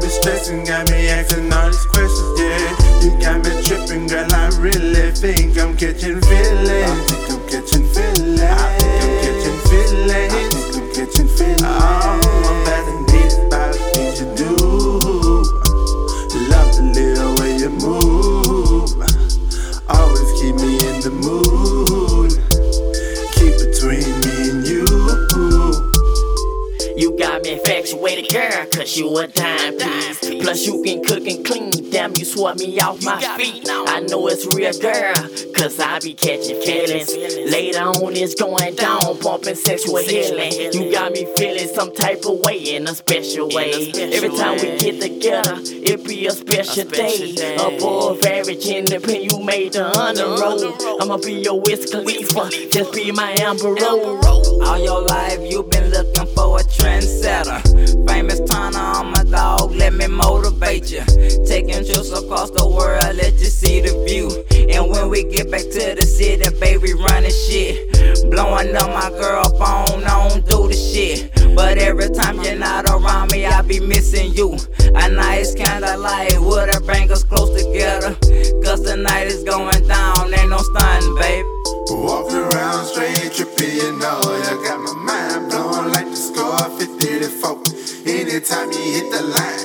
stressing, got me asking all these questions, yeah. You got me tripping, girl. I really think I'm catching feelings. I think I'm catching feelings. I think I'm catching feelings. I think I'm catching feelings. Oh, I'm fascinated by the things you do. Love the little way you move. Always keep me in the mood. Infatuated, girl, cause you a dime piece. Plus, you can cook and clean. Damn, you swept me off my feet. I know it's real, girl, cause I be catching feelings. Later on, it's going down, pumping sexual healing. You got me feeling some type of way in a special way. Every time we get together, it be a special day. Above average, independent, you made the roll. I'ma be your Wiz Khalifa, just be my Amber Rose. All your life you been looking for a trendsetter. Famous Turner, I'm a dog, let me motivate you. Taking trips across the world, let you see the view. And when we get back to the city, baby, running shit. Blowing up my girl phone, I don't do the shit. But every time you're not around me, I be missing you. A nice candlelight would have bring us close together. Cause tonight is going down, ain't no stunning, baby. Walking around straight trippy, you know. You got my mind blowing like the score 54. Anytime you hit the line,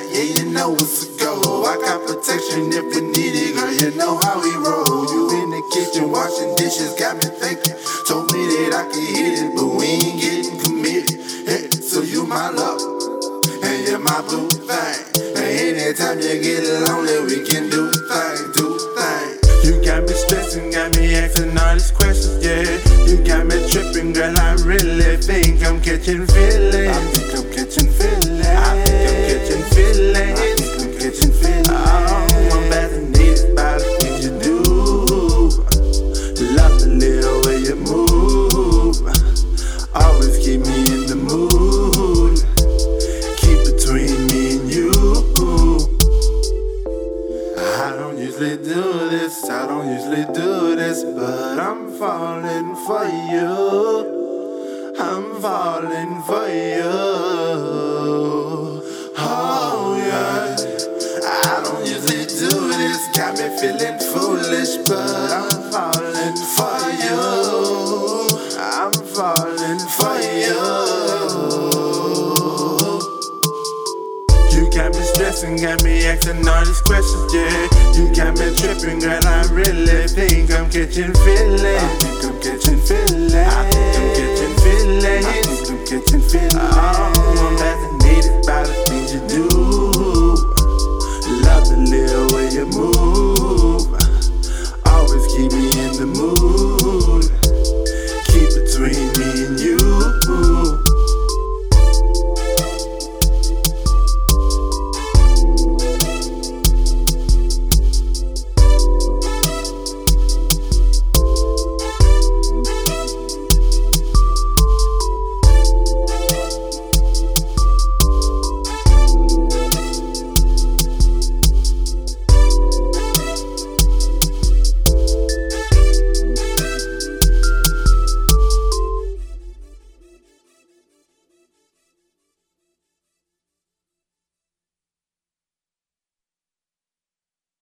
get lonely, we can do things, do things. You got me stressing, got me asking all these questions, yeah. You got me tripping, girl. I really think I'm catching feelings. Do this, but I'm falling for you. I'm falling for you. You got me stressing, got me asking all these questions, yeah. You got me tripping, girl. I really think I'm catching feelings.